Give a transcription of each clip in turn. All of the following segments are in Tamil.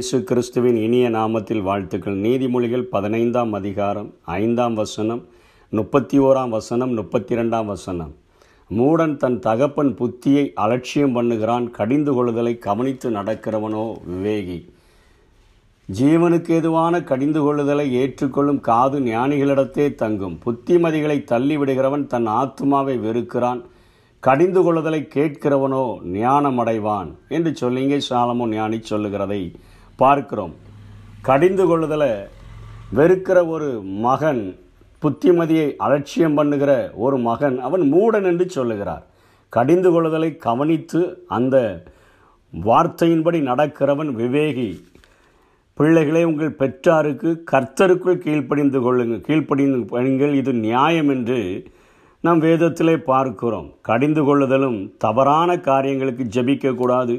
இயேசு கிறிஸ்துவின் இனிய நாமத்தில் வாழ்த்துக்கள். நீதிமொழிகள் பதினைந்தாம் அதிகாரம் ஐந்தாம் வசனம் முப்பத்தி ஓராம் வசனம் முப்பத்தி ரெண்டாம் வசனம். மூடன் தன் தகப்பன் புத்தியை அலட்சியம் பண்ணுகிறான் கடிந்து கொள்ளுதலை கவனித்து நடக்கிறவனோ விவேகி. ஜீவனுக்கு எதுவான கடிந்து கொள்ளுதலை ஏற்றுக்கொள்ளும் காது ஞானிகளிடத்தே தங்கும். புத்திமதிகளை தள்ளிவிடுகிறவன் தன் ஆத்மாவை வெறுக்கிறான் கடிந்து கொள்ளுதலை கேட்கிறவனோ ஞானமடைவான் என்று சொல்லிங்க சாலமோ ஞானி சொல்லுகிறதை. பார்க்கிறோம். கடிந்து கொள்ளுதலை வெறுக்கிற ஒரு மகன் புத்திமதியை அலட்சியம் பண்ணுகிற ஒரு மகன் அவன் மூடன் என்று சொல்லுகிறார். கடிந்து கொள்ளுதலை கவனித்து அந்த வார்த்தையின்படி நடக்கிறவன் விவேகி. பிள்ளைகளே உங்கள் பெற்றாருக்கு கர்த்தருக்குள் கீழ்ப்படிந்து கொள்ளுங்கள் கீழ்ப்படிந்து பணிங்கள் இது நியாயம் என்று நாம் வேதத்திலே பார்க்கிறோம். கடிந்து கொள்ளுதலும் தவறான காரியங்களுக்கு ஜெபிக்கக்கூடாது.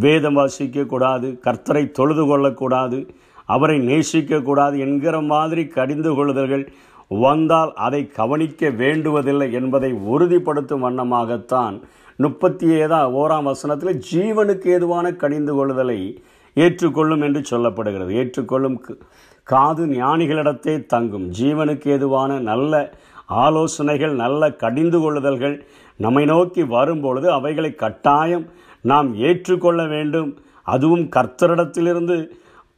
வேதம் வாசிக்கக்கூடாது கர்த்தரை தொழுது கொள்ளக்கூடாது அவரை நேசிக்கக்கூடாது என்கிற மாதிரி கடிந்து கொள்ளுதல்கள் வந்தால் அதை கவனிக்க வேண்டுவதில்லை என்பதை உறுதிப்படுத்தும் வண்ணமாகத்தான் முப்பத்தி ஏதா ஓராம் வசனத்தில் ஜீவனுக்கு ஏதுவான கடிந்து கொள்ளுதலை ஏற்றுக்கொள்ளும் என்று சொல்லப்படுகிறது. ஏற்றுக்கொள்ளும் க- காது ஞானிகளிடத்தே தங்கும். ஜீவனுக்கு ஏதுவான நல்ல ஆலோசனைகள் நல்ல கடிந்து கொள்ளுதல்கள் நம்மை நோக்கி வரும்பொழுது அவைகளை கட்டாயம் நாம் ஏற்றுக்கொள்ள வேண்டும். அதுவும் கர்த்தரிடத்திலிருந்து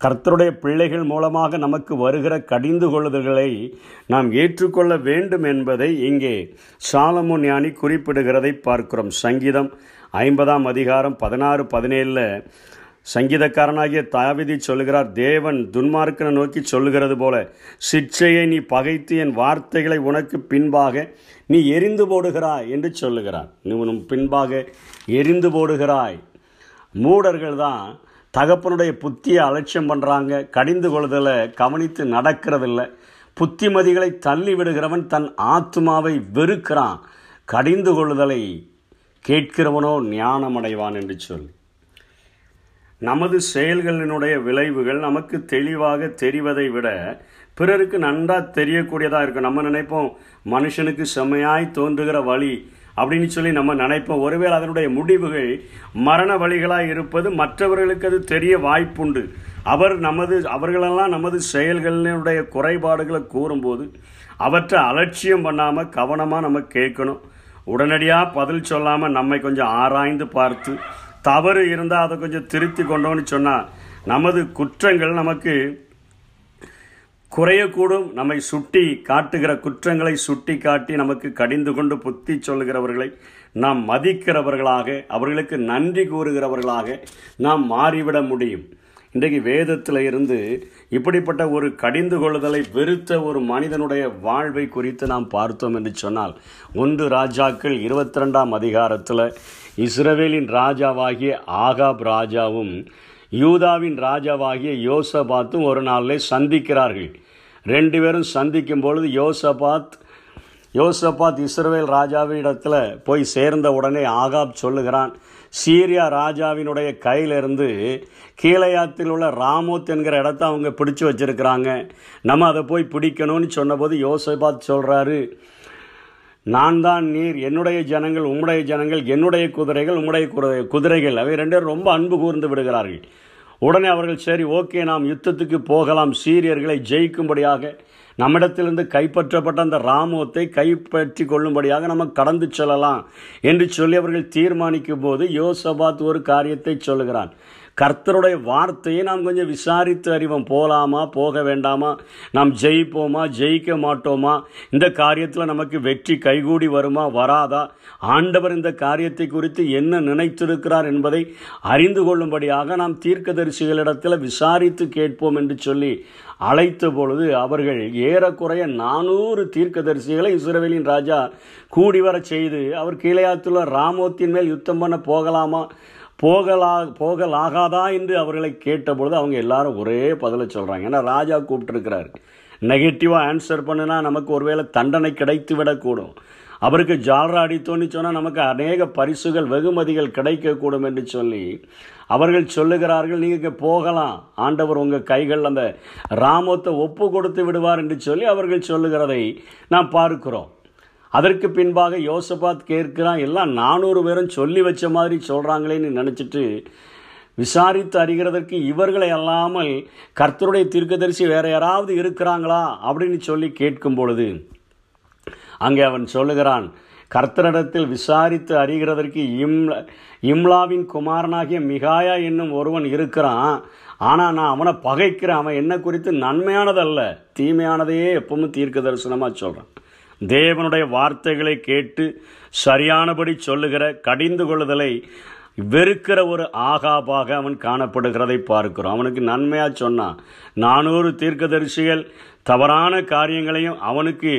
கர்த்தருடைய பிள்ளைகள் மூலமாக நமக்கு வருகிற கடிந்து கொள்ளுதல்களை நாம் ஏற்றுக்கொள்ள வேண்டும் என்பதை இங்கே சாலமோன் ஞானி குறிப்பிடுகிறதை பார்க்கிறோம். சங்கீதம் ஐம்பதாம் அதிகாரம் பதினாறு பதினேழில் சங்கீதக்காரனாகிய தாவிதி சொல்லுகிறார் தேவன் துன்மார்க்கனை நோக்கி சொல்லுகிறது போல சிற்சையை நீ பகைத்து என் வார்த்தைகளை உனக்கு பின்பாக நீ எரிந்து போடுகிறாய் என்று சொல்லுகிறார். நீ உன் பின்பாக எரிந்து போடுகிறாய். மூடர்கள் தான் தகப்பனுடைய புத்தியை அலட்சியம் பண்ணுறாங்க கடிந்து கொள்ளுதலை கவனித்து நடக்கிறதில்ல. புத்திமதிகளை தள்ளி விடுகிறவன் தன் ஆத்மாவை வெறுக்கிறான். கடிந்து கொள்ளுதலை கேட்கிறவனோ ஞானமடைவான் என்று சொல்லி. நமது செயல்களினுடைய விளைவுகள் நமக்கு தெளிவாக தெரிவதை விட பிறருக்கு நன்றா தெரியக்கூடியதாக இருக்கும். நம்ம நினைப்போம் மனுஷனுக்கு செம்மையாய் தோன்றுகிற வழி அப்படின்னு சொல்லி நம்ம நினைப்போம். ஒருவேளை அதனுடைய முடிவுகள் மரண வழிகளாக இருப்பது மற்றவர்களுக்கு அது தெரிய வாய்ப்புண்டு. அவர் நமது அவர்களெல்லாம் நமது செயல்களினுடைய குறைபாடுகளை கூறும்போது அவற்றை அலட்சியம் பண்ணாமல் கவனமாக நம்ம கேட்கணும். உடனடியாக பதில் சொல்லாமல் நம்மை கொஞ்சம் ஆராய்ந்து பார்த்து தவறு இருந்தால் அதை கொஞ்சம் திருத்தி கொண்டோன்னு சொன்னால் நமது குற்றங்கள் நமக்கு குறையக்கூடும். நம்மை சுட்டி காட்டுகிற குற்றங்களை சுட்டி காட்டி நமக்கு கடிந்து கொண்டு புத்தி சொல்லுகிறவர்களை நாம் மதிக்கிறவர்களாக அவர்களுக்கு நன்றி கூறுகிறவர்களாக நாம் மாறிவிட முடியும். இன்றைக்கு வேதத்தில் இருந்து இப்படிப்பட்ட ஒரு கடிந்து கொள்ளுதலை வெறுத்த ஒரு மனிதனுடைய வாழ்வை குறித்து நாம் பார்த்தோம் என்று சொன்னால் ஒன்று ராஜாக்கள் இருபத்தி ரெண்டாம் அதிகாரத்தில் இஸ்ரவேலின் ராஜாவாகிய ஆகாப் ராஜாவும் யூதாவின் ராஜாவாகிய யோசபாத்தும் ஒரு நாளில் சந்திக்கிறார்கள். ரெண்டு பேரும் சந்திக்கும் பொழுது யோசபாத் யோசபாத் இஸ்ரவேல் ராஜாவிடத்தில் போய் சேர்ந்த உடனே ஆகாப் சொல்லுகிறான் சீரியா ராஜாவினுடைய கையிலிருந்து கீழையாத்தில் உள்ள ராமோத் என்கிற இடத்த அவங்க பிடிச்சு வச்சிருக்கிறாங்க. நம்ம அதை போய் பிடிக்கணும்னு சொன்னபோது யோசபாத் சொல்கிறாரு நான் தான் நீர் என்னுடைய ஜனங்கள் உம்முடைய ஜனங்கள் என்னுடைய குதிரைகள் உம்முடைய குதிரை குதிரைகள். அவை ரெண்டு ரொம்ப அன்பு கூர்ந்து விடுகிறார்கள். உடனே அவர்கள் சரி ஓகே நாம் யுத்தத்துக்கு போகலாம். சீரியர்களை ஜெயிக்கும்படியாக நம்மிடத்திலிருந்து கைப்பற்றப்பட்ட அந்த ராமுவத்தை கைப்பற்றி கொள்ளும்படியாக நம்ம கடந்து செல்லலாம். என்று சொல்லி அவர்கள் தீர்மானிக்கும் போது யோசபாத் ஒரு காரியத்தை சொல்லுகிறான். கர்த்தருடைய வார்த்தையை நாம் கொஞ்சம் விசாரித்து அறிவோம். போகலாமா போக வேண்டாமா? நாம் ஜெயிப்போமா ஜெயிக்க மாட்டோமா? இந்த காரியத்தில் நமக்கு வெற்றி கைகூடி வருமா வராதா? ஆண்டவர் இந்த காரியத்தை குறித்து என்ன நினைத்திருக்கிறார் என்பதை அறிந்து கொள்ளும்படியாக நாம் தீர்க்கதரிசிகளிடத்தில் விசாரித்து கேட்போம் என்று சொல்லி அழைத்த பொழுது அவர்கள் ஏறக்குறைய நானூறு தீர்க்கதரிசிகளை இஸ்ரவேலின் ராஜா கூடி வர செய்து அவர் கீழையாத்துள்ள ராமோத்தின் மேல் யுத்தம் பண்ண போகலாமா? போகலா போகலாகாதா என்று அவர்களை கேட்டபொழுது அவங்க எல்லாரும் ஒரே பதிலை சொல்கிறாங்க ஏன்னா ராஜா கூப்பிட்டுருக்கிறாரு. நெகட்டிவாக ஆன்சர் பண்ணுனா நமக்கு ஒருவேளை தண்டனை கிடைத்து விடக்கூடும் அவருக்கு ஜால்ரா அடித்தோன்னு சொன்னால் நமக்கு அநேக பரிசுகள் வெகுமதிகள் கிடைக்கக்கூடும் என்று சொல்லி அவர்கள் சொல்லுகிறார்கள் நீங்கள் போகலாம். ஆண்டவர் உங்கள் கைகள் அந்த ராமத்தை ஒப்பு கொடுத்து விடுவார் என்று சொல்லி அவர்கள் சொல்லுகிறதை நாம் பார்க்கிறோம். அதற்கு பின்பாக யோசபாத் கேட்கிறான் எல்லாம் நானூறு பேரும் சொல்லி வச்ச மாதிரி சொல்கிறாங்களேன்னு நினச்சிட்டு விசாரித்து அறிகிறதற்கு இவர்களை அல்லாமல் கர்த்தருடைய தீர்க்கதரிசி வேறு யாராவது இருக்கிறாங்களா? அப்படின்னு சொல்லி கேட்கும் பொழுது அங்கே அவன் சொல்லுகிறான் கர்த்தரிடத்தில் விசாரித்து அறிகிறதற்கு இம்ல இம்லாவின் குமாரனாகிய மிகாயா என்னும் ஒருவன் இருக்கிறான். ஆனால் நான் அவனை பகைக்கிறேன். அவன் என்ன குறித்து நன்மையானதல்ல. தீமையானதையே எப்பவும் தீர்க்க தரிசனமாக சொல்கிறான் தேவனுடைய வார்த்தைகளை கேட்டு சரியானபடி சொல்லுகிற கடிந்து கொள்ளுதலை வெறுக்கிற ஒரு ஆகாபாக அவன் காணப்படுகிறதை பார்க்கிறோம். அவனுக்கு நன்மையாக சொன்னான் நானூறு தீர்க்கதரிசிகள் தவறான காரியங்களையும் அவனுக்கு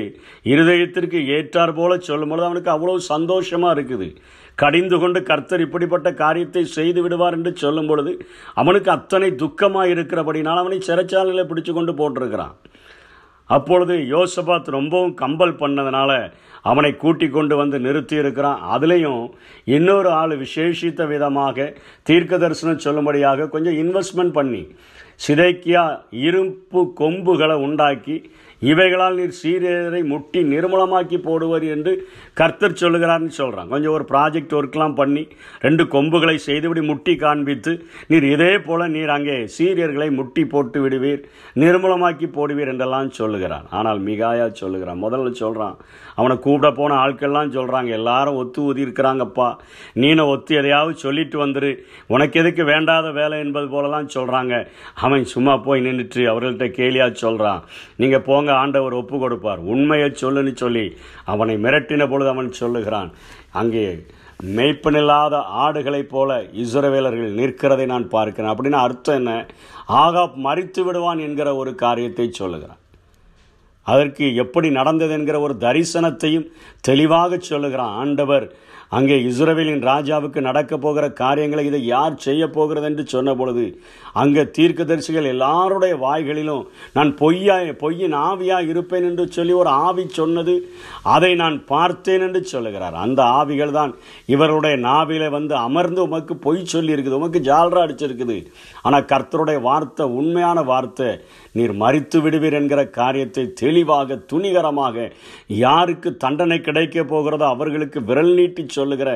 இருதயத்திற்கு ஏற்றார் போல சொல்லும்பொழுது அவனுக்கு அவ்வளோ சந்தோஷமாக இருக்குது. கடிந்து கொண்டு கர்த்தர் இப்படிப்பட்ட காரியத்தை செய்து விடுவார் என்று சொல்லும் பொழுது அவனுக்கு அத்தனை துக்கமாக இருக்கிறபடினால் அவனை சிறைச்சாலையில் பிடிச்சு கொண்டு போட்டிருக்கிறான். அப்பொழுது யோசபாத் ரொம்பவும் கம்பல் பண்ணதுனால அவனை கூட்டி கொண்டு வந்து நிறுத்தி இருக்கிறான் அதுலேயும் இன்னொரு ஆள் விசேஷித்த விதமாக தீர்க்க தரிசனம் சொல்லும்படியாக கொஞ்சம் இன்வெஸ்ட்மெண்ட் பண்ணி சிதைக்கியா இரும்பு கொம்புகளை உண்டாக்கி இவைகளால் நீர் சீரியரை முட்டி நிர்மூலமாக்கி போடுவர் என்று கர்த்தர் சொல்லுகிறார்னு சொல்கிறான் கொஞ்சம் ஒரு ப்ராஜெக்ட் ஒர்க்லாம் பண்ணி ரெண்டு கொம்புகளை செய்துவிடி முட்டி காண்பித்து நீர் இதே போல் நீர் அங்கே சீரியர்களை முட்டி போட்டு விடுவீர் நிர்மூலமாக்கி போடுவீர் என்றெல்லாம் சொல்லுகிறான். ஆனால் மிகாயா சொல்லுகிறான். முதல்ல சொல்கிறான் அவனை கூப்பிட போன ஆட்கள்லாம் சொல்கிறாங்க எல்லாரும் ஒத்து ஊதி இருக்கிறாங்கப்பா நீனும் ஒத்து எதையாவது சொல்லிட்டு வந்துரு. உனக்கு எதுக்கு வேண்டாத வேலை என்பது போலலாம் சொல்கிறாங்க அவன் சும்மா போய் நின்றுட்டு அவர்கள்ட்ட கேலியாக சொல்கிறான் நீங்கள் போங்க ஆண்டவர் ஒப்பு கொடுப்பார். உண்மையை சொல்லுன்னு சொல்லி அவனை மிரட்டின பொழுது அவன் சொல்லுகிறான். அங்கே மெய்ப்பனில்லாத ஆடுகளைப் போல இஸ்ரவேலர்கள் நிற்கிறதை நான் பார்க்கிறேன். அப்படின்னு அர்த்தம் என்ன? ஆகாப் மறித்து விடுவான் என்கிற ஒரு காரியத்தை சொல்லுகிறான். அதற்கு எப்படி நடந்தது என்கிற ஒரு தரிசனத்தையும் தெளிவாக சொல்லுகிறான் ஆண்டவர் அங்கே இஸ்ரவேலின் ராஜாவுக்கு நடக்கப் போகிற காரியங்களை இதை யார் செய்ய போகிறது என்று சொன்னபொழுது அங்கே தீர்க்கதரிசிகள் எல்லாருடைய வாய்களிலும் நான் பொய்யா பொய்யின் ஆவியாக இருப்பேன் என்று சொல்லி ஒரு ஆவி சொன்னது அதை நான் பார்த்தேன் என்று சொல்லுகிறார். அந்த ஆவிகள் தான் இவருடைய நாவில வந்து அமர்ந்து உமக்கு பொய் சொல்லி இருக்குது உமக்கு ஜால்ரா அடிச்சிருக்குது. ஆனால் கர்த்தருடைய வார்த்தை உண்மையான வார்த்தை நீர் மறித்து விடுவீர் என்கிற காரியத்தை தெளிவாக துணிகரமாக யாருக்கு தண்டனை கிடைக்க போகிறதோ அவர்களுக்கு விரல் நீட்டி சொல்லுகிற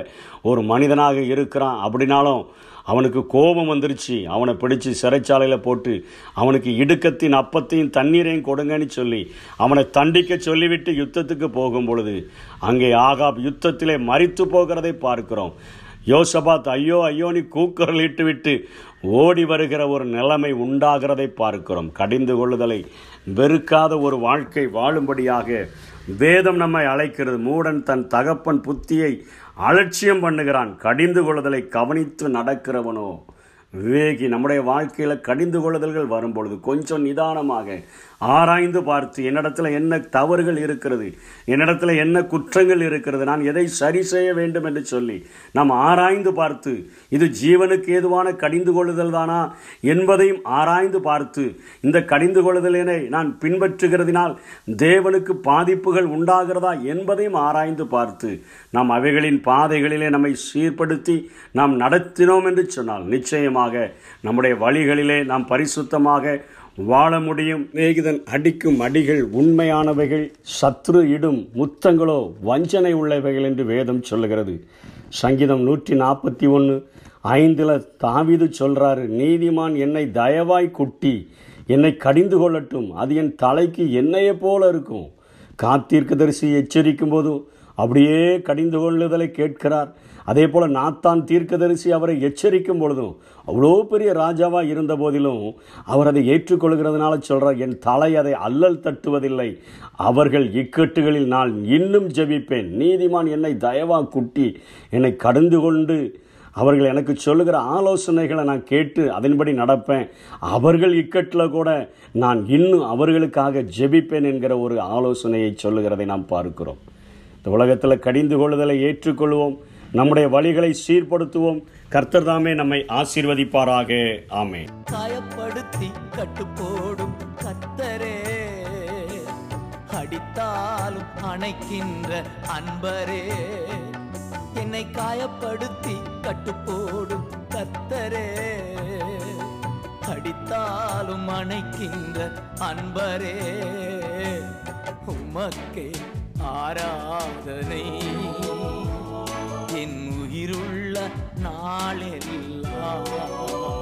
ஒரு மனிதனாக இருக்கிறான் அப்படின்னாலும் அவனுக்கு கோபம் வந்துருச்சு. அவனை பிடிச்சு சிறைச்சாலையில் போட்டு அவனுக்கு இடுக்கத்தின் அப்பத்தையும் தண்ணீரையும் கொடுங்கன்னு சொல்லி அவனை தண்டிக்க சொல்லிவிட்டு யுத்தத்துக்கு போகும் பொழுது அங்கே ஆகாப் யுத்தத்திலே மறித்து போகிறதை பார்க்கிறோம். யோசபாத் ஐயோ ஐயோ நீ கூக்குரலிட்டு விட்டு ஓடி வருகிற ஒரு நிலைமை உண்டாகிறதை பார்க்கிறோம். கடிந்து கொள்ளுதலை வெறுக்காத ஒரு வாழ்க்கை வாழும்படியாக வேதம் நம்மை அழைக்கிறது. மூடன் தன் தகப்பன் புத்தியை அலட்சியம் பண்ணுகிறான். கடிந்து கொள்ளுதலை கவனித்து நடக்கிறவனோ? விவேகி நம்முடைய வாழ்க்கையில் கடிந்து கொள்ளுதல்கள் வரும்பொழுது கொஞ்சம் நிதானமாக ஆராய்ந்து பார்த்து என்னிடத்துல என்ன தவறுகள் இருக்கிறது என்னிடத்துல என்ன குற்றங்கள் இருக்கிறது நான் எதை சரி செய்ய வேண்டும் என்று சொல்லி நாம் ஆராய்ந்து பார்த்து இது ஜீவனுக்கு ஏதுவான கடிந்து கொள்ளுதல் தானா என்பதையும் ஆராய்ந்து பார்த்து இந்த கடிந்து கொள்ளுதலினை நான் பின்பற்றுகிறதினால் தேவனுக்கு பாதிப்புகள் உண்டாகிறதா என்பதையும் ஆராய்ந்து பார்த்து நாம் அவைகளின் பாதைகளிலே நம்மை சீர்படுத்தி நாம் நடத்தினோம் என்று சொன்னால் நிச்சயமாக நம்முடைய வழிகளிலே நாம் பரிசுத்தமாக வாழ முடியும். வேகிதன் அடிக்கும் அடிகள் உண்மையானவைகள் சத்ரு இடும் முத்தங்களோ வஞ்சனை உள்ளவைகள் என்று வேதம் சொல்லுகிறது. சங்கீதம் நூற்றி நாற்பத்தி ஒன்று ஐந்தில் தாவிது சொல்கிறாரு நீதிமான் என்னை தயவாய் குட்டி என்னை கடிந்து கொள்ளட்டும் அது என் தலைக்கு என்னையே போல இருக்கும். காத்தீர்க்கதரிசி எச்சரிக்கும் போதும் அப்படியே கடிந்து கொள்ளுதலை கேட்கிறார். அதே போல் நாத்தான் தீர்க்கதரிசி அவரை எச்சரிக்கும் பொழுதும் அவ்வளோ பெரிய ராஜாவாக இருந்த போதிலும் அவர் அதை ஏற்றுக்கொள்கிறதுனால சொல்கிறார் என் தலை அதை அல்லல் தட்டுவதில்லை. அவர்கள் இக்கட்டுகளில் நான் இன்னும் ஜெபிப்பேன். நீதிமான் என்னை தயவா குட்டி என்னை கடந்து கொண்டு அவர்கள் எனக்கு சொல்லுகிற ஆலோசனைகளை நான் கேட்டு அதன்படி நடப்பேன். அவர்கள் இக்கட்டில் கூட நான் இன்னும் அவர்களுக்காக ஜெபிப்பேன் என்கிற ஒரு ஆலோசனையை சொல்லுகிறதை நாம் பார்க்கிறோம். இந்த உலகத்தில் கடிந்து கொள்ளுதலை ஏற்றுக்கொள்வோம். நம்முடைய வழிகளை சீர்படுத்துவோம். கர்த்தர் தாமே நம்மை ஆசீர்வதிப்பாராக. ஆமே காயப்படுத்தி கட்டுப்போடும் கத்தரே அடித்தாலும் அணைக்கின்ற அன்பரே. என்னை காயப்படுத்தி கட்டுப்போடும் கத்தரே அடித்தாலும் அணைக்கின்ற அன்பரே. உமக்கே ஆராதனை. ಇರುಳ್ಳ ನಾಳೆಲ್ಲ